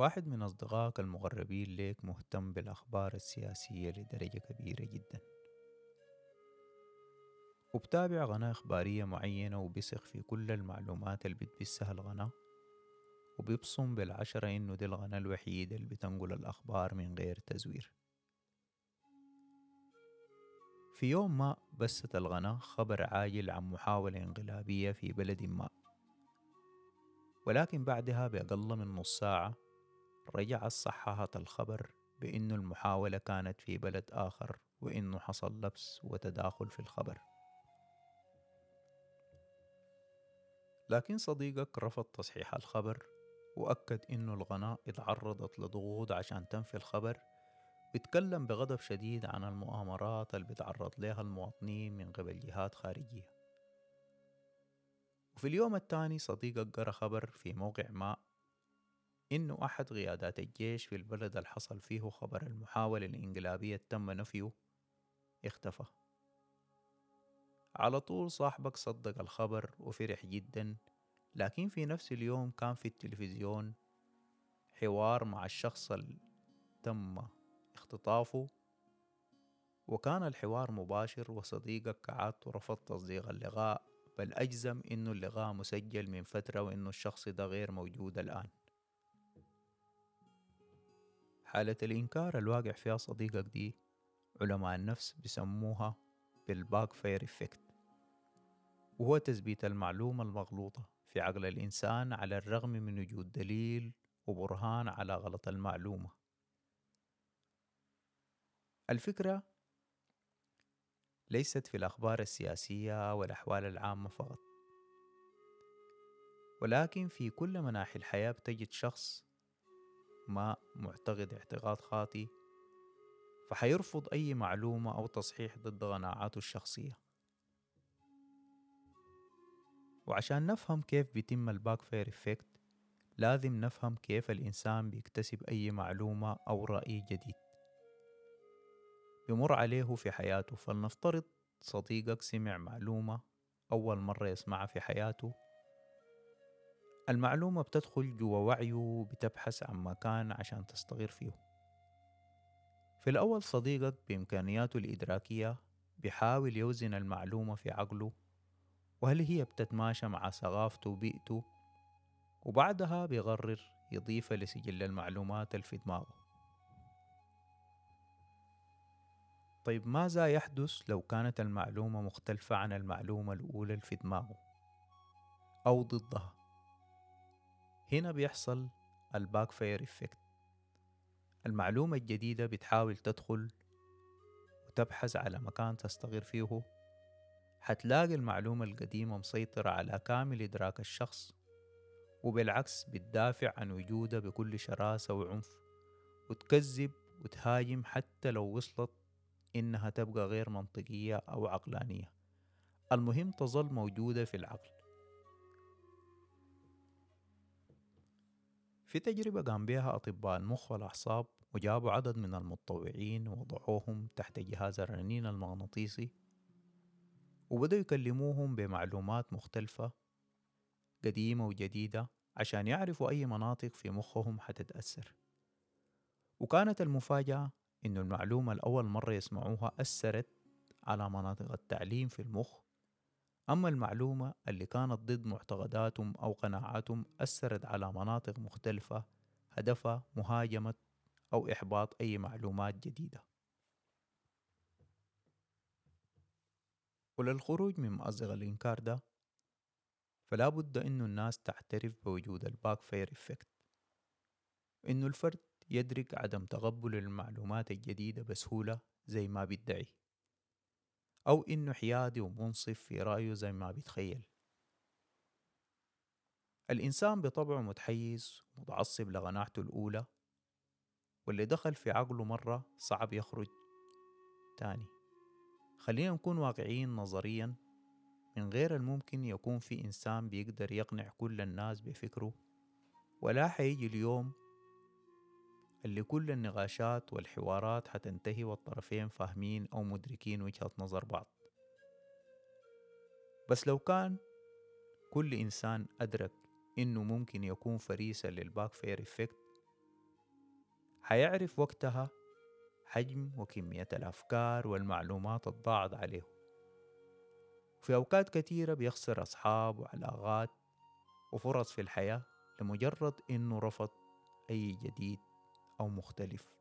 واحد من أصدقائك المقربين ليك مهتم بالأخبار السياسية لدرجة كبيرة جدا. وبتابع قناة إخبارية معينة وبيثق في كل المعلومات اللي بتبثها القناة وبيبصم بالعشرة إنه دي القناة الوحيدة اللي بتنقل الأخبار من غير تزوير. في يوم ما بثت القناة خبر عاجل عن محاولة انقلابية في بلد ما ولكن بعدها بأقل من نص ساعة رجعت صححت الخبر بأنه المحاولة كانت في بلد آخر وإنه حصل لبس وتداخل في الخبر. لكن صديقك رفض تصحيح الخبر وأكد إنه القناة اتعرضت لضغوط عشان تنفي الخبر بيتكلم بغضب شديد عن المؤامرات اللي بيتعرض لها المواطنين من قبل جهات خارجية. وفي اليوم الثاني صديقك قرأ خبر في موقع ما إنه أحد قيادات الجيش في البلد اللي حصل فيه خبر المحاولة الإنقلابية تم نفيه اختفى. على طول صاحبك صدق الخبر وفرح جدا لكن في نفس اليوم كان في التلفزيون حوار مع الشخص اللي تم اختطافه وكان الحوار مباشر وصديقك عاد ورفض تصديق اللقاء بل أجزم إنه اللقاء مسجل من فترة وإنه الشخص ده غير موجود الآن. حالة الإنكار الواقع فيها صديقك دي علماء النفس بيسموها بال backfire effect. وهو تثبيت المعلومة المغلوطة في عقل الإنسان على الرغم من وجود دليل وبرهان على غلط المعلومة. الفكرة ليست في الأخبار السياسية والأحوال العامة فقط ولكن في كل مناحي الحياة بتجد شخص ما معتقد اعتقاد خاطئ فحيرفض أي معلومة أو تصحيح ضد قناعاته الشخصية. وعشان نفهم كيف بيتم ال backfire effect لازم نفهم كيف الإنسان بيكتسب أي معلومة أو رأي جديد. بمر عليه في حياته فلنفترض صديقك سمع معلومة أول مرة يسمعها في حياته المعلومة بتدخل جوا وعيه بتبحث عن مكان عشان تستغير فيه. في الأول صديقك بإمكانياته الإدراكية بيحاول يوزن المعلومة في عقله وهل هي بتتماشى مع ثقافته وبيئته؟ وبعدها بيقرر يضيفها لسجل المعلومات في دماغه. طيب ماذا يحدث لو كانت المعلومة مختلفة عن المعلومة الأولى في دماغه أو ضدها؟ هنا بيحصل ال backfire effect المعلومة الجديدة بتحاول تدخل وتبحث على مكان تستقر فيه. حتلاقي المعلومة القديمة مسيطرة على كامل إدراك الشخص وبالعكس بتدافع عن وجوده بكل شراسة وعنف وتكذب وتهاجم حتى لو وصلت إنها تبقى غير منطقية أو عقلانية. المهم تظل موجودة في العقل. في تجربة قام بها أطباء المخ والأعصاب وجابوا عدد من المتطوعين ووضعوهم تحت جهاز الرنين المغناطيسي وبدأوا يكلموهم بمعلومات مختلفة قديمة وجديدة عشان يعرفوا أي مناطق في مخهم حتتأثر. وكانت المفاجأة إنه المعلومة الأول مرة يسمعوها أثرت على مناطق التعليم في المخ أما المعلومة اللي كانت ضد معتقداتهم أو قناعاتهم أثرت على مناطق مختلفة هدفها مهاجمة أو إحباط أي معلومات جديدة. وللخروج من مأزق الإنكار ده فلا بد إنه الناس تعترف بوجود ال backfire effect إنه الفرد يدرك عدم تقبل المعلومات الجديدة بسهولة زي ما بيدعي. أو إنه حيادي ومنصف في رأيه زي ما بيتخيل. الإنسان بطبعه متحيز ومتعصب لقناعته الأولى واللي دخل في عقله مرة صعب يخرج تاني. خلينا نكون واقعيين نظريا من غير الممكن يكون في إنسان بيقدر يقنع كل الناس بفكره ولا حيجي اليوم اللي كل النقاشات والحوارات حتنتهي والطرفين فاهمين أو مدركين وجهة نظر بعض. بس لو كان كل إنسان أدرك إنه ممكن يكون فريسة لل backfire effect حيعرف وقتها حجم وكمية الأفكار والمعلومات الضاعت عليه. في أوقات كثيرة بيخسر أصحاب وعلاقات وفرص في الحياة لمجرد إنه رفض أي جديد أو مختلف.